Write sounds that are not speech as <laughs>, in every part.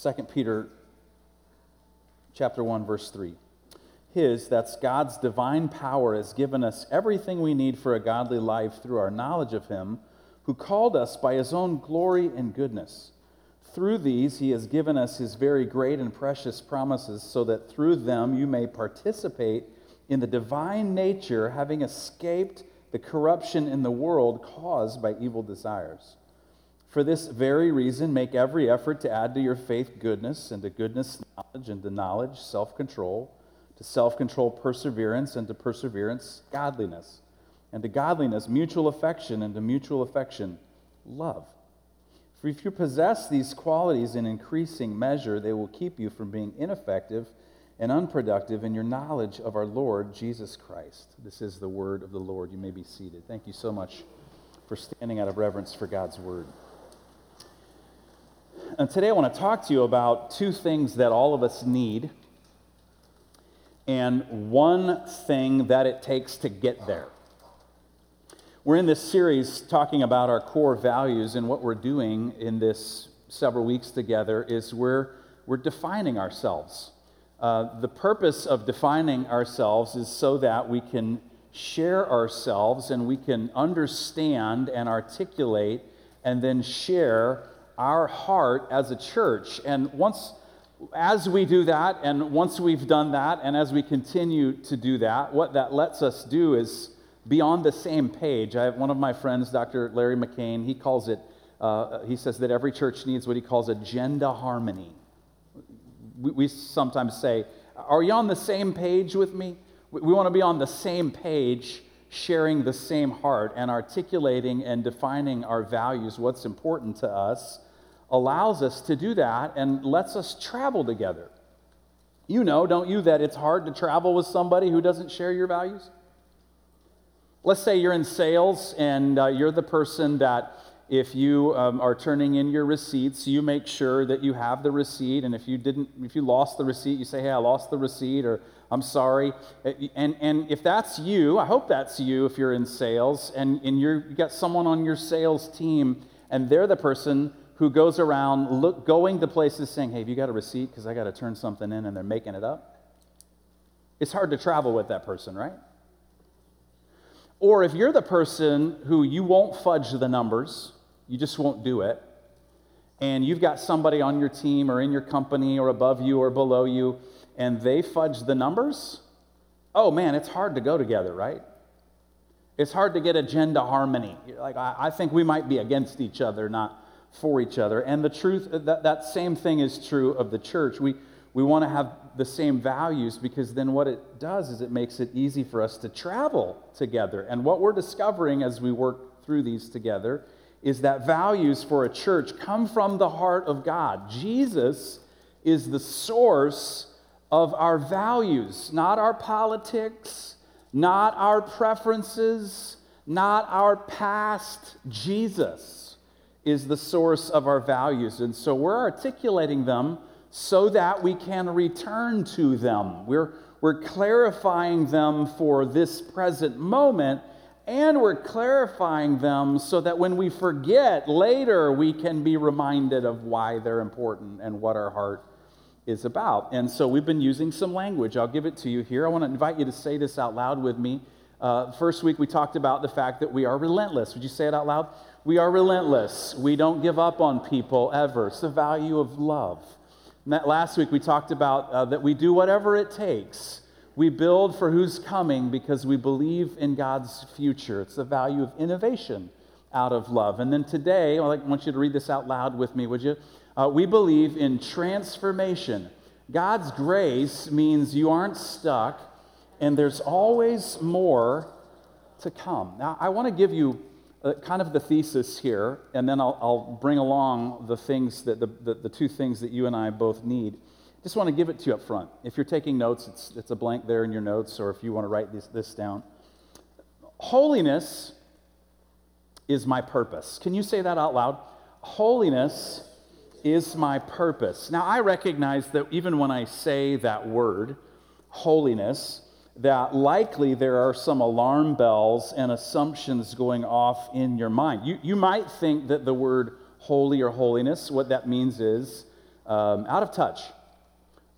2 Peter chapter 1 verse 3. His, that's God's divine power has given us everything we need for a godly life through our knowledge of him who called us by his own glory and goodness. Through these he has given us his very great and precious promises so that through them you may participate in the divine nature having escaped the corruption in the world caused by evil desires. For this very reason, make every effort to add to your faith goodness, and to goodness, knowledge, and to knowledge, self control, to self control, perseverance, and to perseverance, godliness, and to godliness, mutual affection, and to mutual affection, love. For if you possess these qualities in increasing measure, they will keep you from being ineffective and unproductive in your knowledge of our Lord Jesus Christ. This is the word of the Lord. You may be seated. Thank you so much for standing out of reverence for God's word. And today I want to talk to you about two things that all of us need and one thing that it takes to get there. We're in this series talking about our core values, and what we're doing in this several weeks together is we're, we're defining ourselves. Uh, the purpose of defining ourselves is so that we can share ourselves and we can understand and articulate and then share our heart as a church. And once, as we do that, and once we've done that, and as we continue to do that, what that lets us do is be on the same page. I have one of my friends, Dr. Larry McCain, he calls it, uh, he says that every church needs what he calls agenda harmony. We, we sometimes say, Are you on the same page with me? We, we want to be on the same page sharing the same heart and articulating and defining our values, what's important to us, allows us to do that and lets us travel together. You know, don't you, that it's hard to travel with somebody who doesn't share your values? Let's say you're in sales and uh, you're the person that if you um, are turning in your receipts, you make sure that you have the receipt. And if you didn't, if you lost the receipt, you say, "Hey, I lost the receipt," or "I'm sorry." And and if that's you, I hope that's you. If you're in sales and and you're you got someone on your sales team, and they're the person who goes around look, going to places saying, Hey, have you got a receipt? Because I got to turn something in, and they're making it up. It's hard to travel with that person, right? Or if you're the person who you won't fudge the numbers, you just won't do it, and you've got somebody on your team or in your company or above you or below you, and they fudge the numbers, oh man, it's hard to go together, right? It's hard to get agenda harmony. Like, I, I think we might be against each other, not for each other. And the truth, that, that same thing is true of the church. We, we want to have the same values because then what it does is it makes it easy for us to travel together. And what we're discovering as we work through these together is that values for a church come from the heart of God. Jesus is the source of our values, not our politics, not our preferences, not our past. Jesus is the source of our values. And so we're articulating them so that we can return to them. We're, we're clarifying them for this present moment, and we're clarifying them so that when we forget later, we can be reminded of why they're important and what our heart is about. And so we've been using some language. I'll give it to you here. I want to invite you to say this out loud with me. Uh, first week, we talked about the fact that we are relentless. Would you say it out loud? We are relentless. We don't give up on people ever. It's the value of love. That last week we talked about uh, that we do whatever it takes. We build for who's coming because we believe in God's future. It's the value of innovation out of love. And then today, I want you to read this out loud with me, would you? Uh, we believe in transformation. God's grace means you aren't stuck, and there's always more to come. Now, I want to give you uh, kind of the thesis here, and then I'll, I'll bring along the things that the, the, the, two things that you and I both need. Just want to give it to you up front. If you're taking notes, it's, it's a blank there in your notes, or if you want to write this, this down. Holiness is my purpose. Can you say that out loud? Holiness is my purpose. Now, I recognize that even when I say that word, holiness, that likely there are some alarm bells and assumptions going off in your mind. You, you might think that the word holy or holiness, what that means is um, out of touch,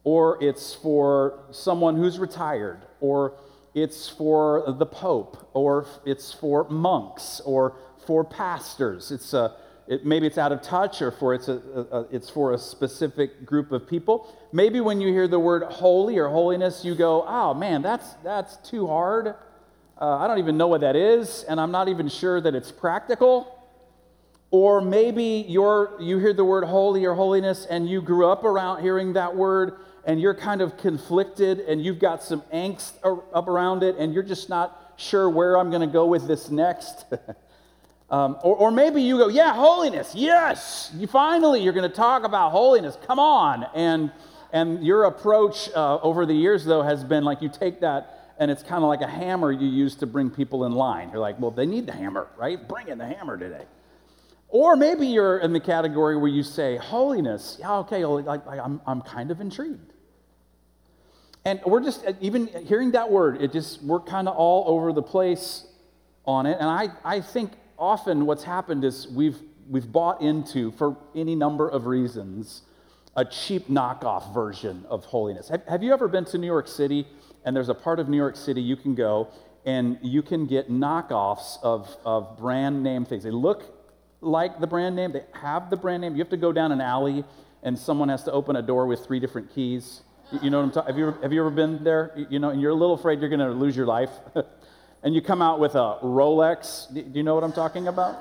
or it's for someone who's retired, or it's for the Pope, or it's for monks, or for pastors. It's a, it, maybe it's out of touch, or for it's, a, a, it's for a specific group of people. Maybe when you hear the word holy or holiness, you go, oh man, that's, that's too hard. Uh, I don't even know what that is, and I'm not even sure that it's practical. Or maybe you're, you hear the word holy or holiness and you grew up around hearing that word and you're kind of conflicted and you've got some angst up around it and you're just not sure where I'm going to go with this next. <laughs> um, or, or maybe you go, yeah, holiness, yes, you finally, you're going to talk about holiness, come on. And, and your approach uh, over the years, though, has been like you take that and it's kind of like a hammer you use to bring people in line. You're like, well, they need the hammer, right? Bring in the hammer today. Or maybe you're in the category where you say, holiness, yeah, okay, like, I'm, I'm kind of intrigued. And we're just, even hearing that word, it just, we're kind of all over the place on it. And I, I think often what's happened is we've, we've bought into, for any number of reasons, a cheap knockoff version of holiness. Have, have you ever been to New York City? And there's a part of New York City you can go and you can get knockoffs of, of brand name things. They look like the brand name, they have the brand name. You have to go down an alley and someone has to open a door with three different keys. You know what I'm talking have you, ever, have you ever been there? You know, and you're a little afraid you're going to lose your life. <laughs> and you come out with a Rolex. Do you know what I'm talking about?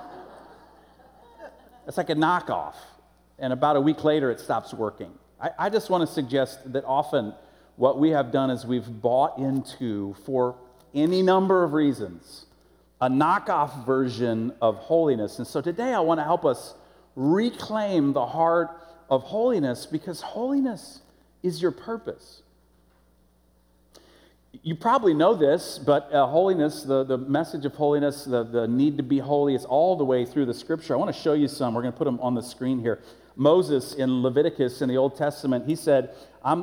It's like a knockoff. And about a week later, it stops working. I, I just want to suggest that often what we have done is we've bought into, for any number of reasons, a knockoff version of holiness. And so today I want to help us reclaim the heart of holiness because holiness is your purpose. You probably know this, but uh, holiness, the, the message of holiness, the, the need to be holy, is all the way through the scripture. I want to show you some. We're going to put them on the screen here. Moses in Leviticus in the Old Testament, he said,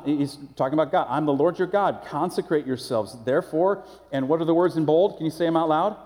he's talking about God, I'm the Lord your God. Consecrate yourselves. Therefore, and what are the words in bold? Can you say them out loud?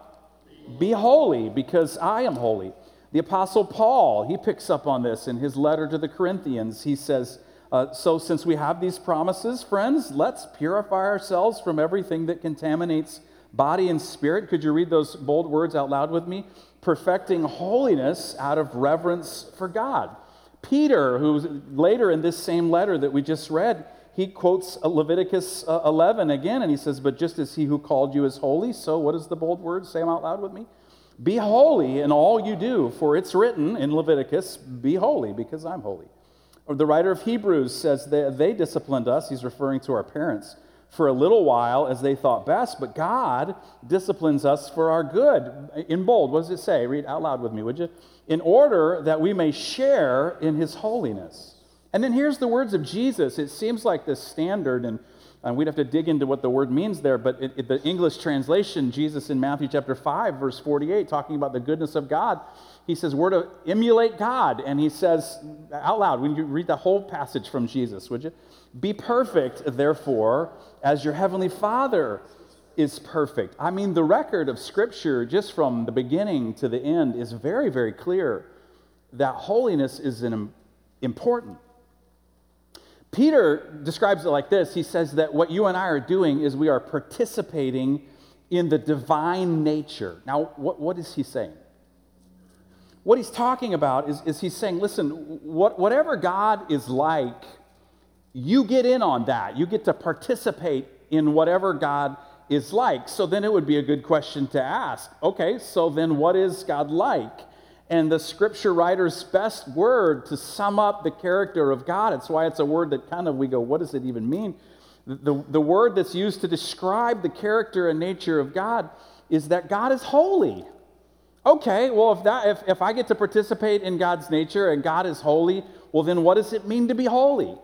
Be holy, because I am holy. The Apostle Paul, he picks up on this in his letter to the Corinthians. He says, uh, So, since we have these promises, friends, let's purify ourselves from everything that contaminates body and spirit. Could you read those bold words out loud with me? Perfecting holiness out of reverence for God. Peter, who later in this same letter that we just read, he quotes Leviticus uh, 11 again, and he says, But just as he who called you is holy, so what is the bold word? Say them out loud with me. Be holy in all you do, for it's written in Leviticus, Be holy, because I'm holy. Or the writer of Hebrews says that they disciplined us, he's referring to our parents, for a little while as they thought best, but God disciplines us for our good. In bold, what does it say? Read out loud with me, would you? In order that we may share in his holiness. And then here's the words of Jesus. It seems like this standard, and, and we'd have to dig into what the word means there, but it, it, the English translation, Jesus in Matthew chapter 5, verse 48, talking about the goodness of God, he says, We're to emulate God. And he says out loud, when you read the whole passage from Jesus, would you? Be perfect, therefore, as your heavenly Father is perfect. I mean, the record of Scripture, just from the beginning to the end, is very, very clear that holiness is an important. Peter describes it like this He says that what you and I are doing is we are participating in the divine nature. Now, what, what is he saying? What he's talking about is, is he's saying, listen, what, whatever God is like, you get in on that. You get to participate in whatever God is like. So then it would be a good question to ask okay, so then what is God like? and the scripture writer's best word to sum up the character of God. It's why it's a word that kind of we go, what does it even mean? The, the word that's used to describe the character and nature of God is that God is holy. Okay, well, if, that, if, if I get to participate in God's nature and God is holy, well, then what does it mean to be holy?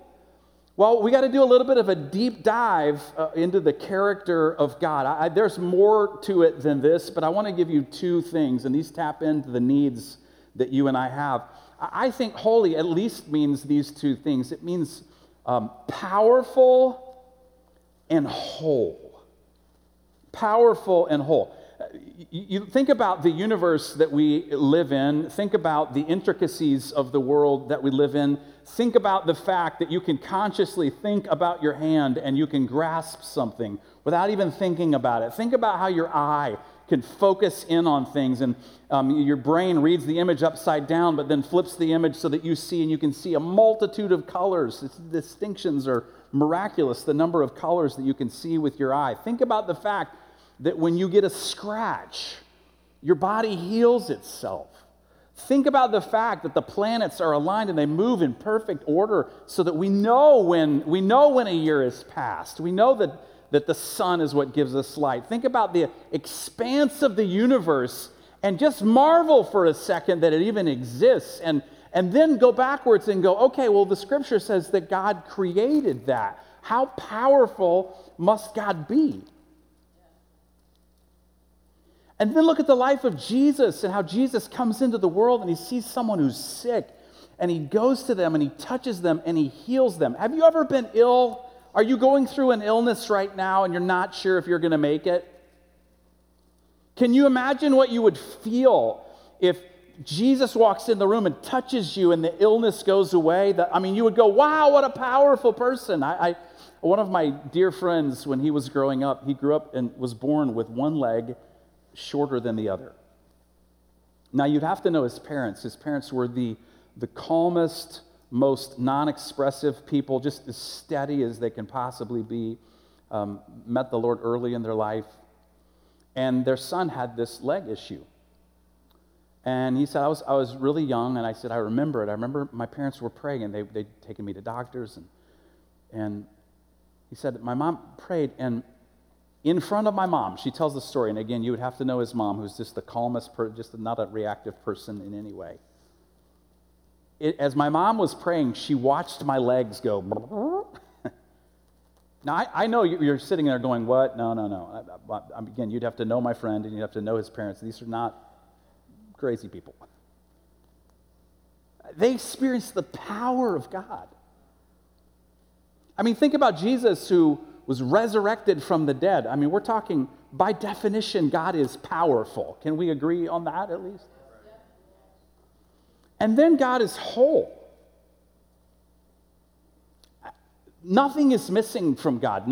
Well, we got to do a little bit of a deep dive uh, into the character of God. I, there's more to it than this, but I want to give you two things, and these tap into the needs that you and I have. I, I think holy at least means these two things it means um, powerful and whole. Powerful and whole. You, think about the universe that we live in, think about the intricacies of the world that we live in, think about the fact that you can consciously think about your hand and you can grasp something without even thinking about it. Think about how your eye can focus in on things and um, your brain reads the image upside down but then flips the image so that you see and you can see a multitude of colors it's, distinctions are miraculous the number of colors that you can see with your eye think about the fact that when you get a scratch your body heals itself think about the fact that the planets are aligned and they move in perfect order so that we know when we know when a year is passed we know that that the sun is what gives us light. Think about the expanse of the universe and just marvel for a second that it even exists. And, and then go backwards and go, okay, well, the scripture says that God created that. How powerful must God be? And then look at the life of Jesus and how Jesus comes into the world and he sees someone who's sick and he goes to them and he touches them and he heals them. Have you ever been ill are you going through an illness right now and you're not sure if you're going to make it? Can you imagine what you would feel if Jesus walks in the room and touches you and the illness goes away? I mean, you would go, wow, what a powerful person. I, I, one of my dear friends, when he was growing up, he grew up and was born with one leg shorter than the other. Now, you'd have to know his parents. His parents were the, the calmest, most non expressive people, just as steady as they can possibly be, um, met the Lord early in their life. And their son had this leg issue. And he said, I was, I was really young, and I said, I remember it. I remember my parents were praying, and they, they'd taken me to doctors. And, and he said, My mom prayed, and in front of my mom, she tells the story. And again, you would have to know his mom, who's just the calmest, per, just not a reactive person in any way it, as my mom was praying, she watched my legs go. <laughs> now, I, I, know you're sitting there going, What? No, no, no. I, I, um, again, you'd have to know my friend and you'd have to know his parents. These are not crazy people. They experienced the power of God. I mean, think about Jesus who was resurrected from the dead. I mean, we're talking, by definition, God is powerful. Can we agree on that at least? And then God is whole. Nothing is missing from God.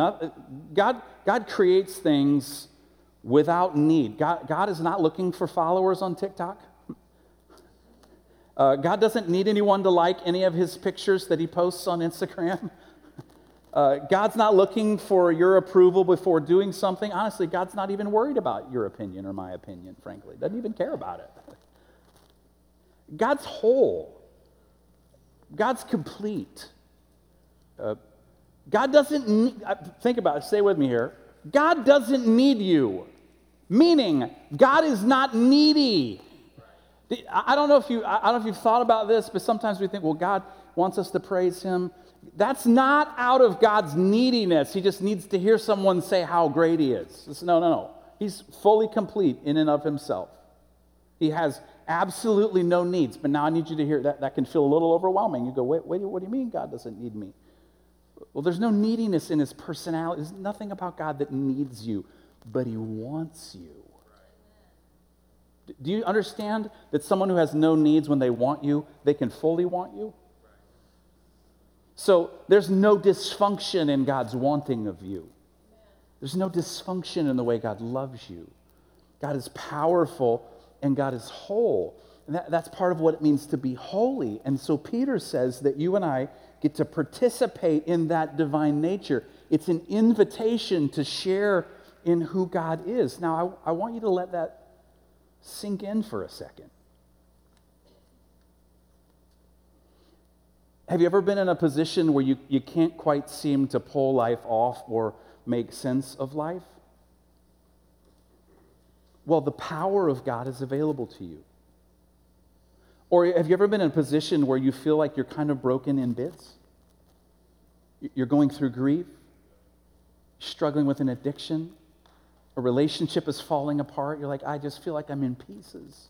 God, God creates things without need. God, God is not looking for followers on TikTok. Uh, God doesn't need anyone to like any of his pictures that he posts on Instagram. <laughs> Uh, God's not looking for your approval before doing something. Honestly, God's not even worried about your opinion or my opinion, frankly. Doesn't even care about it. God's whole, God's complete. Uh, God doesn't need, uh, think about it, stay with me here. God doesn't need you, meaning God is not needy. I don't know if you I don't know if you've thought about this, but sometimes we think, well, God wants us to praise him. That's not out of God's neediness. He just needs to hear someone say how great he is. No, no, no. He's fully complete in and of himself. He has absolutely no needs. But now I need you to hear that. That can feel a little overwhelming. You go, wait, wait, what do you mean God doesn't need me? Well, there's no neediness in his personality. There's nothing about God that needs you, but he wants you. Do you understand that someone who has no needs, when they want you, they can fully want you? So there's no dysfunction in God's wanting of you. There's no dysfunction in the way God loves you. God is powerful and God is whole. And that, that's part of what it means to be holy. And so Peter says that you and I get to participate in that divine nature. It's an invitation to share in who God is. Now, I, I want you to let that sink in for a second. Have you ever been in a position where you, you can't quite seem to pull life off or make sense of life? Well, the power of God is available to you. Or have you ever been in a position where you feel like you're kind of broken in bits? You're going through grief, struggling with an addiction, a relationship is falling apart. You're like, I just feel like I'm in pieces.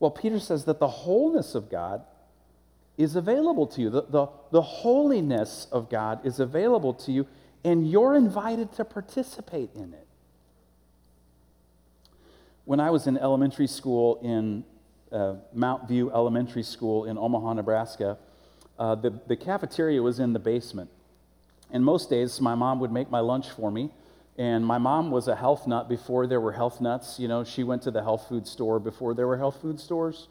Well, Peter says that the wholeness of God is available to you. The, the, the holiness of God is available to you, and you're invited to participate in it. When I was in elementary school in uh, Mount View Elementary School in Omaha, Nebraska, uh, the, the cafeteria was in the basement. And most days, my mom would make my lunch for me. And my mom was a health nut before there were health nuts. You know, she went to the health food store before there were health food stores.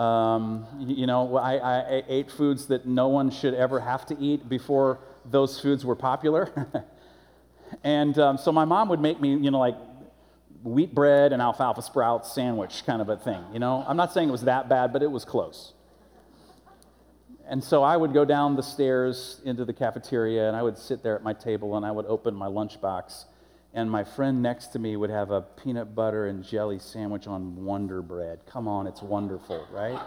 Um, you know, I, I, ate foods that no one should ever have to eat before those foods were popular. <laughs> and um, so my mom would make me, you know, like wheat bread and alfalfa sprouts sandwich kind of a thing. You know, I'm not saying it was that bad, but it was close. And so I would go down the stairs into the cafeteria and I would sit there at my table and I would open my lunchbox. And my friend next to me would have a peanut butter and jelly sandwich on Wonder Bread. Come on, it's wonderful, right?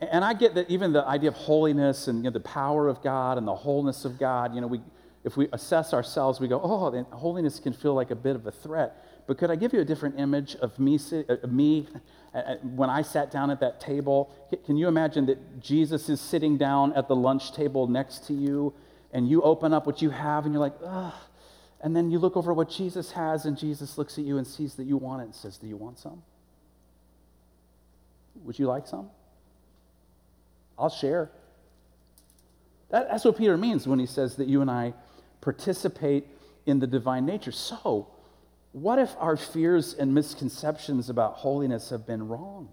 and I get that even the idea of holiness and you know, the power of God and the wholeness of God, you know, we, if we assess ourselves, we go, oh, holiness can feel like a bit of a threat. But could I give you a different image of me, uh, of me uh, uh, when I sat down at that table? Can you imagine that Jesus is sitting down at the lunch table next to you, and you open up what you have, and you're like, ugh. And then you look over what Jesus has, and Jesus looks at you and sees that you want it and says, Do you want some? Would you like some? I'll share. That, that's what Peter means when he says that you and I participate in the divine nature. So, what if our fears and misconceptions about holiness have been wrong?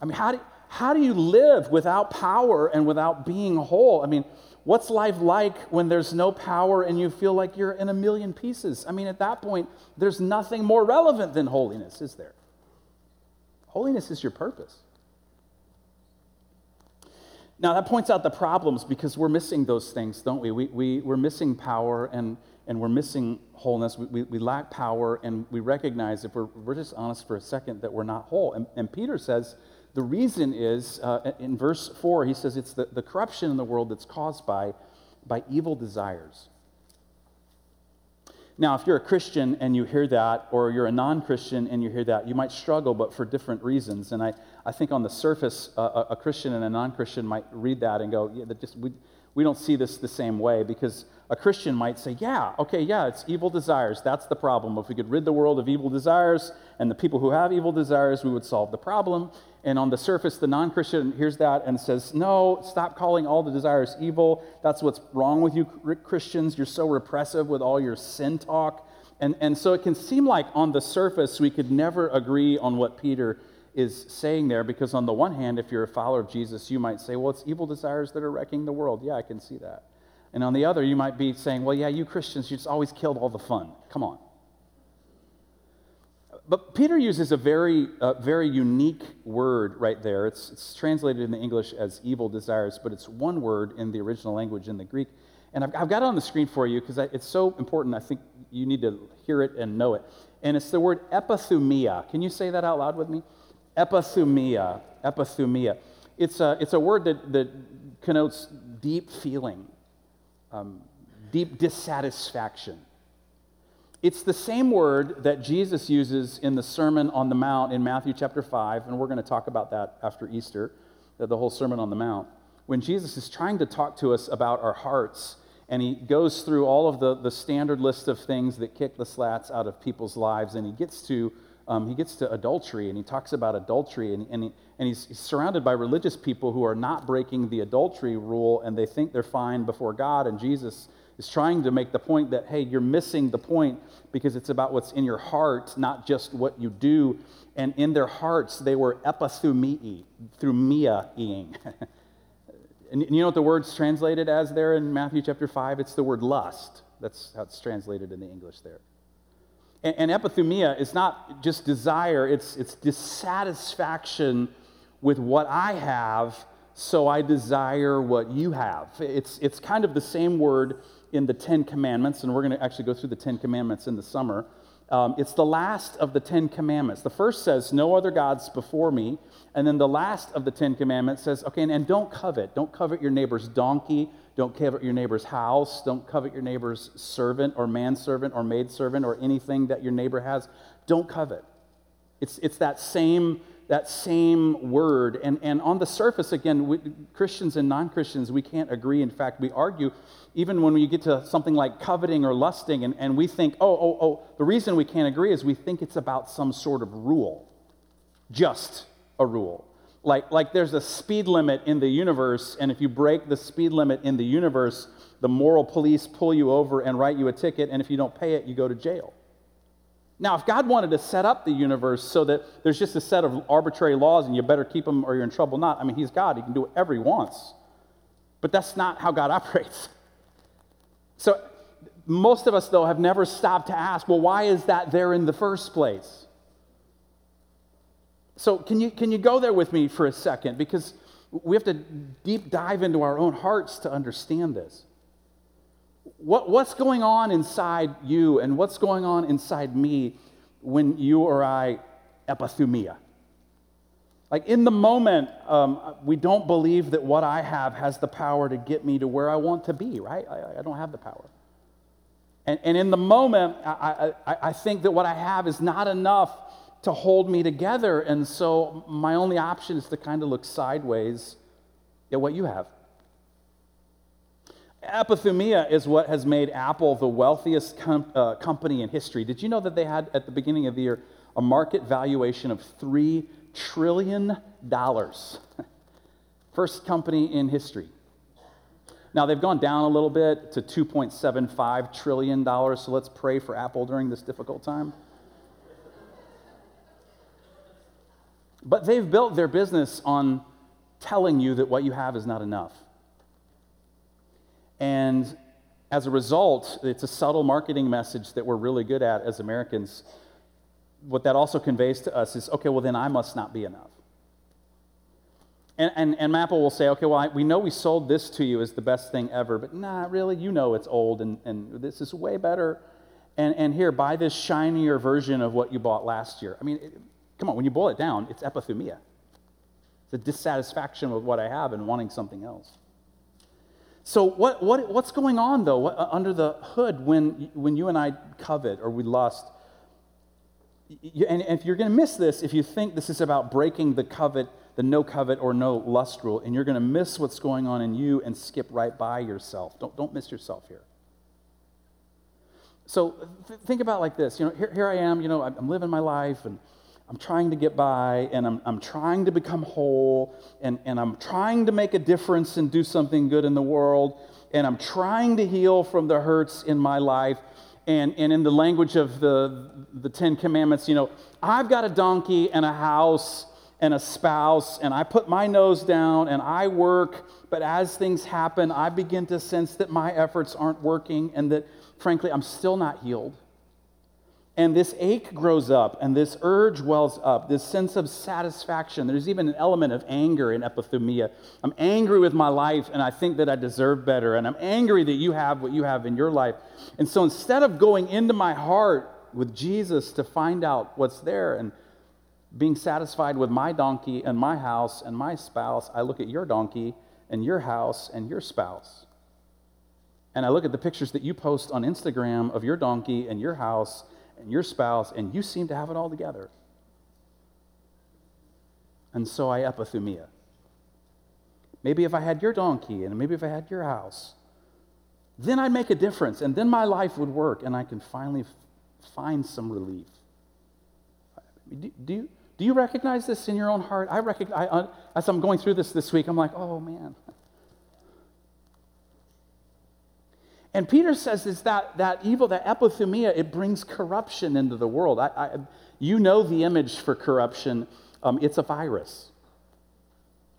I mean, how do, how do you live without power and without being whole? I mean, what's life like when there's no power and you feel like you're in a million pieces? I mean, at that point, there's nothing more relevant than holiness, is there? Holiness is your purpose. Now, that points out the problems because we're missing those things, don't we? we, we we're missing power and, and we're missing wholeness. We, we, we, lack power and we recognize, if we're, we're just honest for a second, that we're not whole. And, and Peter says the reason is, uh, in verse 4, he says it's the, the corruption in the world that's caused by, by evil desires. Now, if you're a Christian and you hear that, or you're a non Christian and you hear that, you might struggle, but for different reasons. And I, I think on the surface, uh, a Christian and a non Christian might read that and go, yeah, that just, we, we don't see this the same way because a Christian might say, yeah, okay, yeah, it's evil desires. That's the problem. If we could rid the world of evil desires and the people who have evil desires, we would solve the problem. And on the surface, the non Christian hears that and says, no, stop calling all the desires evil. That's what's wrong with you, Christians. You're so repressive with all your sin talk. And, and so it can seem like on the surface, we could never agree on what Peter is saying there because, on the one hand, if you're a follower of Jesus, you might say, well, it's evil desires that are wrecking the world. Yeah, I can see that. And on the other, you might be saying, well, yeah, you Christians, you just always killed all the fun. Come on. But Peter uses a very, uh, very unique word right there. It's, it's translated in the English as evil desires, but it's one word in the original language in the Greek. And I've, I've got it on the screen for you because it's so important. I think you need to hear it and know it. And it's the word epithumia. Can you say that out loud with me? epithumia. Epithumia. It's a, it's a word that, that connotes deep feeling, um, deep dissatisfaction. It's the same word that Jesus uses in the Sermon on the Mount in Matthew chapter 5, and we're going to talk about that after Easter, the whole Sermon on the Mount. When Jesus is trying to talk to us about our hearts, and he goes through all of the, the standard list of things that kick the slats out of people's lives, and he gets to um, he gets to adultery and he talks about adultery and, and, he, and he's, he's, surrounded by religious people who are not breaking the adultery rule and they think they're fine before God. And Jesus is trying to make the point that, hey, you're missing the point because it's about what's in your heart, not just what you do. And in their hearts, they were epithumii, through mia-ing. <laughs> and you know what the word's translated as there in Matthew chapter 5? It's the word lust. That's how it's translated in the English there. And, epithumia is not just desire, it's, it's dissatisfaction with what I have, so I desire what you have. It's, it's kind of the same word in the Ten Commandments, and we're going to actually go through the Ten Commandments in the summer. Um, it's the last of the Ten Commandments. The first says, No other gods before me. And then the last of the Ten Commandments says, Okay, and, and don't covet. Don't covet your neighbor's donkey don't covet your neighbor's house. Don't covet your neighbor's servant or manservant or maidservant or anything that your neighbor has. Don't covet. It's, it's that same that same word. And, and on the surface, again, we, Christians and non Christians, we can't agree. In fact, we argue even when we get to something like coveting or lusting, and, and we think, oh, oh, oh, the reason we can't agree is we think it's about some sort of rule, just a rule. Like, like there's a speed limit in the universe, and if you break the speed limit in the universe, the moral police pull you over and write you a ticket, and if you don't pay it, you go to jail. Now, if God wanted to set up the universe so that there's just a set of arbitrary laws and you better keep them or you're in trouble not, I mean, He's God. He can do whatever He wants. But that's not how God <laughs> operates. So, most of us, though, have never stopped to ask, well, why is that there in the first place? So, can you, can you go there with me for a second? Because we have to deep dive into our own hearts to understand this what, what's going on inside you and what's going on inside me when you or I epithumia? Like in the moment, um, we don't believe that what I have has the power to get me to where I want to be, right? I, I don't have the power. And, and in the moment, I, I, I think that what I have is not enough to hold me together. And so my only option is to kind of look sideways at what you have. Epithumia is what has made Apple the wealthiest com- uh, company in history. Did you know that they had at the beginning of the year a market valuation of $3 trillion? <laughs> First company in history. Now, they've gone down a little bit to $2.75 trillion, so let's pray for Apple during this difficult time. But they've built their business on telling you that what you have is not enough. And as a result, it's a subtle marketing message that we're really good at as Americans. What that also conveys to us is okay, well, then I must not be enough. And, and, and Apple will say, okay, well, I, we know we sold this to you as the best thing ever, but nah, really, you know it's old and, and this is way better. And, and here, buy this shinier version of what you bought last year. I mean, it, come on, when you boil it down, it's epithumia. It's a dissatisfaction with what I have and wanting something else. So, what, what, what's going on, though, what, uh, under the hood when, when you and I covet or we lust? You, and if you're going to miss this, if you think this is about breaking the covet, the no covet or no lust rule, and you're going to miss what's going on in you and skip right by yourself. Don't, don't miss yourself here. So, th- think about like this. You know, here, here I am, you know, I'm living my life and I'm trying to get by and I'm, I'm trying to become whole and, and I'm trying to make a difference and do something good in the world and I'm trying to heal from the hurts in my life. And, and in the language of the, the Ten Commandments, you know, I've got a donkey and a house and a spouse, and I put my nose down and I work, but as things happen, I begin to sense that my efforts aren't working and that, frankly, I'm still not healed. And this ache grows up, and this urge wells up, this sense of satisfaction. There's even an element of anger in epithumia. I'm angry with my life, and I think that I deserve better. And I'm angry that you have what you have in your life. And so instead of going into my heart with Jesus to find out what's there and being satisfied with my donkey and my house and my spouse, I look at your donkey and your house and your spouse. And I look at the pictures that you post on Instagram of your donkey and your house and your spouse, and you seem to have it all together. And so I epithumia. Maybe if I had your donkey, and maybe if I had your house, then I'd make a difference, and then my life would work, and I can finally f- find some relief. Do, do, you, do you recognize this in your own heart? I recognize, I, as I'm going through this this week, I'm like, oh man, And Peter says is that, that evil, that epithumia, it brings corruption into the world. I, I, you know the image for corruption. Um, it's a virus.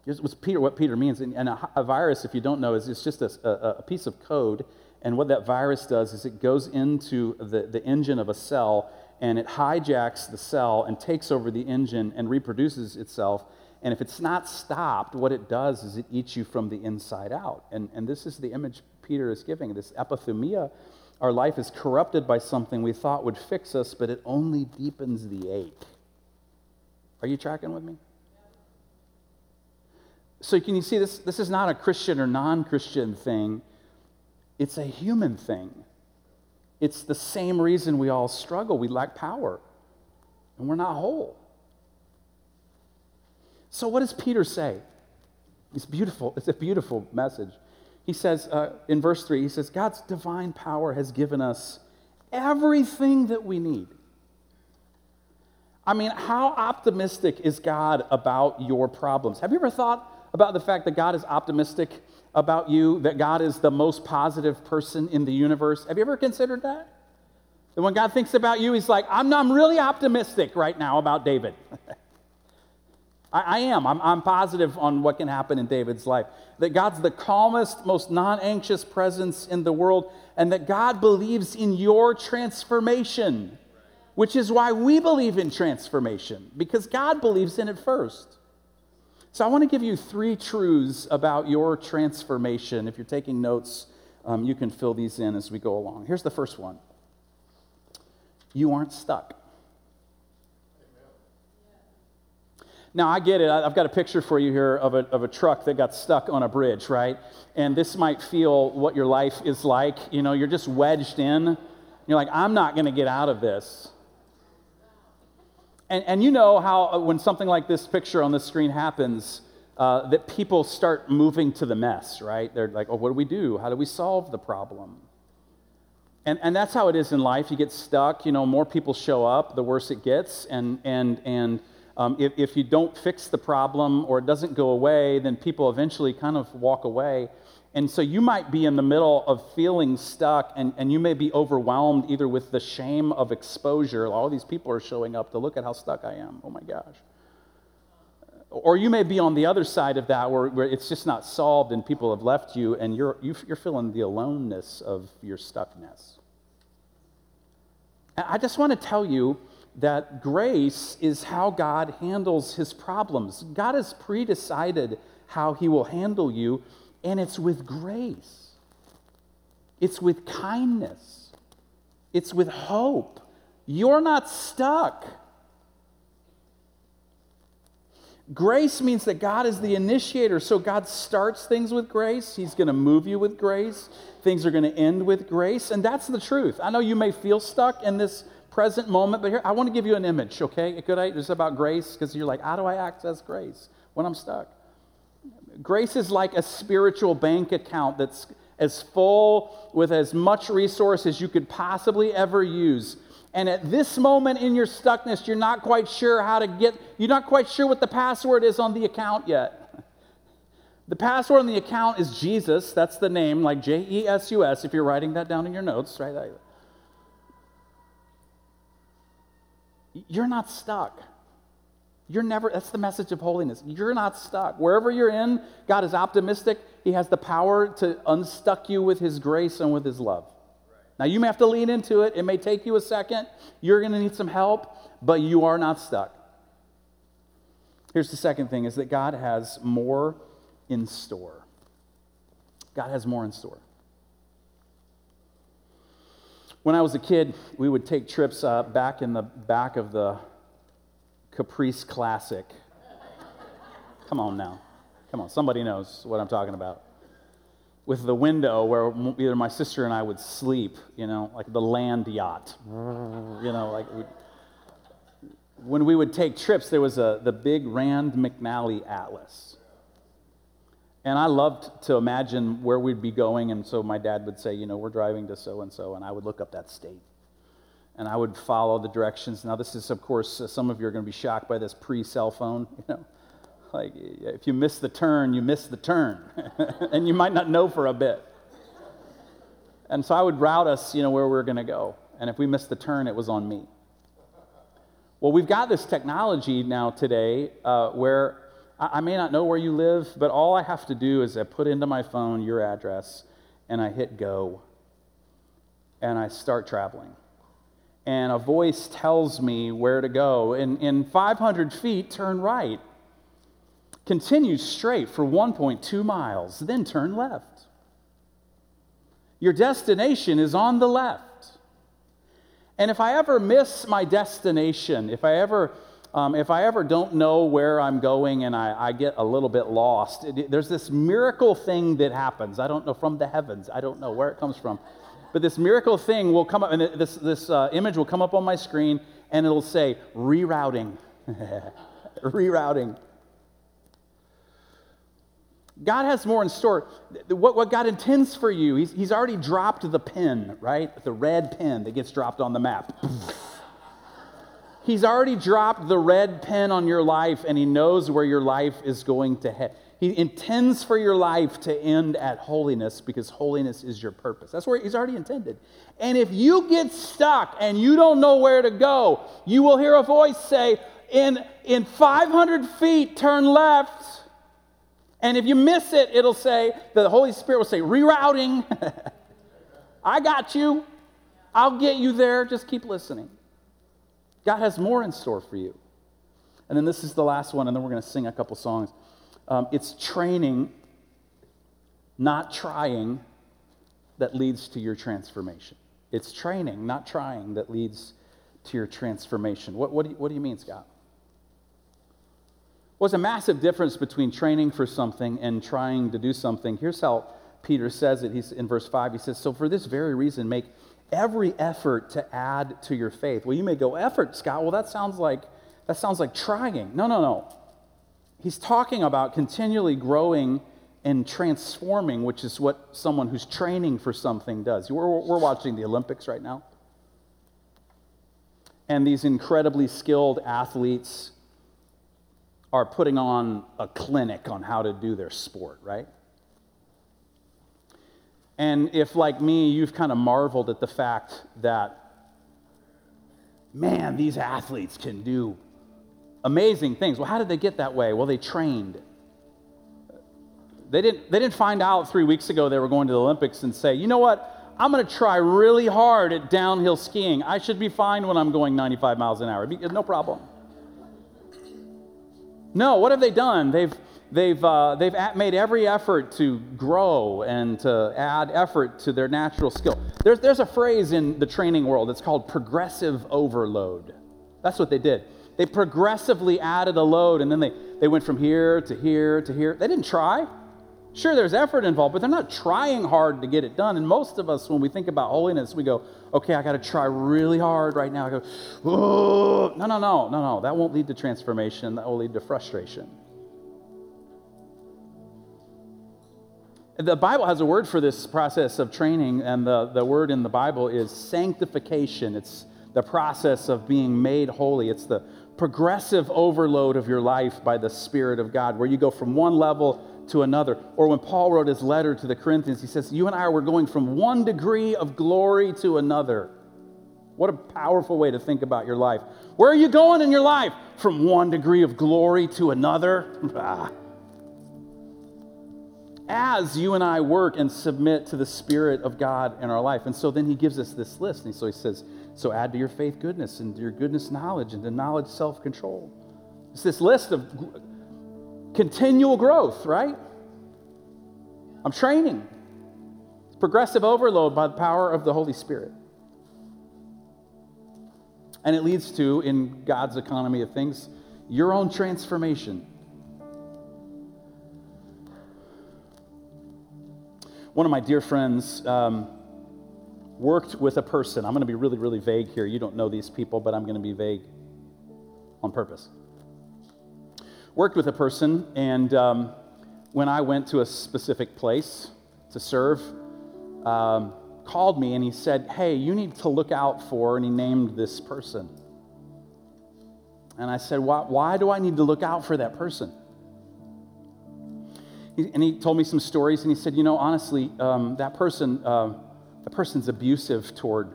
Here's what's Peter, what Peter means. And, and a, a, virus, if you don't know, is it's just a, a, a piece of code. And what that virus does is it goes into the, the engine of a cell and it hijacks the cell and takes over the engine and reproduces itself. And if it's not stopped, what it does is it eats you from the inside out. And, and this is the image Peter is giving this epithumia. Our life is corrupted by something we thought would fix us, but it only deepens the ache. Are you tracking with me? So, can you see this? This is not a Christian or non Christian thing, it's a human thing. It's the same reason we all struggle. We lack power, and we're not whole. So, what does Peter say? It's beautiful. It's a beautiful message. He says uh, in verse 3, he says, God's divine power has given us everything that we need. I mean, how optimistic is God about your problems? Have you ever thought about the fact that God is optimistic about you, that God is the most positive person in the universe? Have you ever considered that? That when God thinks about you, He's like, I'm, I'm really optimistic right now about David. <laughs> I, I, am. I'm, I'm positive on what can happen in David's life. That God's the calmest, most non anxious presence in the world, and that God believes in your transformation, which is why we believe in transformation, because God believes in it first. So I want to give you three truths about your transformation. If you're taking notes, um, you can fill these in as we go along. Here's the first one you aren't stuck. Now, I get it. I've got a picture for you here of a, of a truck that got stuck on a bridge, right? And this might feel what your life is like. You know, you're just wedged in. You're like, I'm not going to get out of this. And, and you know how uh, when something like this picture on the screen happens, uh, that people start moving to the mess, right? They're like, oh, what do we do? How do we solve the problem? And, and that's how it is in life. You get stuck, you know, more people show up, the worse it gets. And, and, and um, if, if you don't fix the problem or it doesn't go away, then people eventually kind of walk away. And so you might be in the middle of feeling stuck, and, and you may be overwhelmed either with the shame of exposure. All these people are showing up to look at how stuck I am. Oh my gosh. Or you may be on the other side of that where, where it's just not solved and people have left you, and you're, you're feeling the aloneness of your stuckness. I just want to tell you that grace is how God handles his problems. God has predecided how he will handle you and it's with grace, it's with kindness, it's with hope. You're not stuck. Grace means that God is the initiator. So God starts things with grace. He's going to move you with grace. Things are going to end with grace. And that's the truth. I know you may feel stuck in this present moment, but here, I want to give you an image, okay? Could I? Just about grace, because you're like, how do I access grace when I'm stuck? Grace is like a spiritual bank account that's as full with as much resource as you could possibly ever use. And at this moment in your stuckness, you're not quite sure how to get, you're not quite sure what the password is on the account yet. The password on the account is Jesus. That's the name, like J E S U S, if you're writing that down in your notes, right? You're not stuck. You're never, that's the message of holiness. You're not stuck. Wherever you're in, God is optimistic. He has the power to unstuck you with His grace and with His love. Now, you may have to lean into it. It may take you a second. You're going to need some help, but you are not stuck. Here's the second thing is that God has more in store. God has more in store. When I was a kid, we would take trips uh, back in the back of the Caprice Classic. Come on now. Come on, somebody knows what I'm talking about. With the window where either my sister and I would sleep, you know, like the land yacht. You know, like when we would take trips, there was a, the big Rand McNally Atlas. And I loved to imagine where we'd be going. And so my dad would say, you know, we're driving to so and so. And I would look up that state and I would follow the directions. Now, this is, of course, uh, some of you are going to be shocked by this pre cell phone. <laughs> You know, like if you miss the turn, you miss the turn, <laughs> and you might not know for a bit. And so I would route us, you know, where we were going to go. And if we missed the turn, it was on me. Well, we've got this technology now today uh, where I, may not know where you live, but all I have to do is I put into my phone your address and I hit go and I start traveling and a voice tells me where to go. In, in 500 feet, turn right. Continue straight for 1.2 miles, then turn left. Your destination is on the left. And if I ever miss my destination, if I ever, um, if I ever don't know where I'm going and I, I get a little bit lost, it, there's this miracle thing that happens. I don't know from the heavens. I don't know where it comes from. But this miracle thing will come up, and this, this uh, image will come up on my screen, and it'll say rerouting. <laughs> rerouting. God has more in store. What, what God intends for you, he's, he's already dropped the pin, right? The red pin that gets dropped on the map. <laughs> he's already dropped the red pen on your life, and He knows where your life is going to head. He intends for your life to end at holiness because holiness is your purpose. That's where He's already intended. And if you get stuck and you don't know where to go, you will hear a voice say, In, in 500 feet, turn left. And if you miss it, it'll say, the Holy Spirit will say, rerouting. <laughs> I got you. I'll get you there. Just keep listening. God has more in store for you. And then this is the last one, and then we're going to sing a couple songs. Um, it's training, not trying, that leads to your transformation. It's training, not trying, that leads to your transformation. What, what, do, you, what do you mean, Scott? Well, there's a massive difference between training for something and trying to do something. Here's how Peter says it. He's in verse 5. He says, So for this very reason, make every effort to add to your faith. Well, you may go, effort, Scott. Well, that sounds like that sounds like trying. No, no, no. He's talking about continually growing and transforming, which is what someone who's training for something does. We're, we're watching the Olympics right now. And these incredibly skilled athletes are putting on a clinic on how to do their sport, right? And if, like me, you've kind of marveled at the fact that, man, these athletes can do amazing things. Well, how did they get that way? Well, they trained. They didn't, they didn't find out three weeks ago they were going to the Olympics and say, you know what? I'm going to try really hard at downhill skiing. I should be fine when I'm going 95 miles an hour. No problem. No, what have they done? They've, they've, uh, they've made every effort to grow and to add effort to their natural skill. There's, there's a phrase in the training world, that's called progressive overload. That's what they did. They progressively added a load, and then they, they went from here to here to here. They didn't try. Sure, there's effort involved, but they're not trying hard to get it done. And most of us, when we think about holiness, we go, okay, I got to try really hard right now. I go, oh, no, no, no, no, no. That won't lead to transformation. That will lead to frustration. The Bible has a word for this process of training, and the, the word in the Bible is sanctification. It's the process of being made holy. It's the progressive overload of your life by the Spirit of God, where you go from one level to another. Or when Paul wrote his letter to the Corinthians, he says, You and I were going from one degree of glory to another. What a powerful way to think about your life. Where are you going in your life? From one degree of glory to another? <laughs> Ah. As you and I work and submit to the Spirit of God in our life. And so then he gives us this list. And so he says, So add to your faith goodness, and to your goodness knowledge, and to knowledge self control. It's this list of continual growth, right? I'm training. It's progressive overload by the power of the Holy Spirit. And it leads to, in God's economy of things, your own transformation. One of my dear friends um, worked with a person. I'm going to be really, really vague here. You don't know these people, but I'm going to be vague on purpose worked with a person, and um, when I went to a specific place to serve, um, called me and he said, Hey, you need to look out for, and he named this person. And I said, Why, why do I need to look out for that person? And he told me some stories, and he said, You know, honestly, um, that person, uh, that person's abusive toward,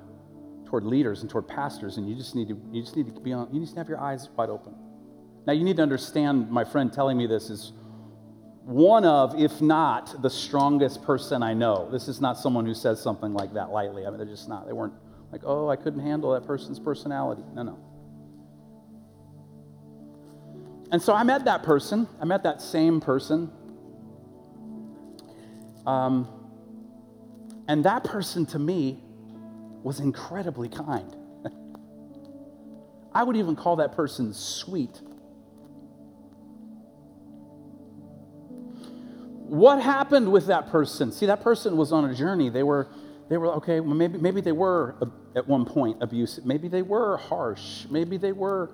toward leaders and toward pastors, and you just need to, you just need to be on, you need to have your eyes wide open. Now, you need to understand, my friend telling me this is one of, if not the strongest person I know. This is not someone who says something like that lightly. I mean, they're just not. They weren't like, oh, I couldn't handle that person's personality. No, no. And so I met that person. I met that same person. Um, and that person to me was incredibly kind. <laughs> I would even call that person sweet. what happened with that person? See, that person was on a journey. They were, they were okay, well, maybe, maybe they were at one point abusive. Maybe they were harsh. Maybe they were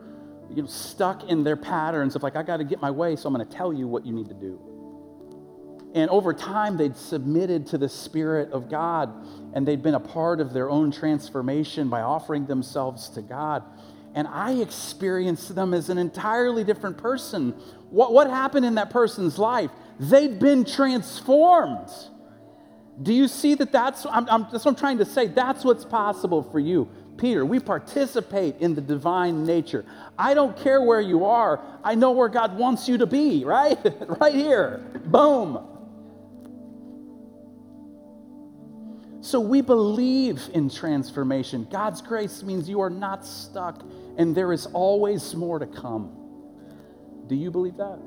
you know, stuck in their patterns of like, I got to get my way, so I'm going to tell you what you need to do. And over time, they'd submitted to the Spirit of God and they'd been a part of their own transformation by offering themselves to God. And I experienced them as an entirely different person. What, what happened in that person's life? They'd been transformed. Do you see that that's, I'm, I'm, that's what I'm trying to say? That's what's possible for you. Peter, we participate in the divine nature. I don't care where you are, I know where God wants you to be, right? <laughs> right here. Boom. So we believe in transformation. God's grace means you are not stuck and there is always more to come. Do you believe that?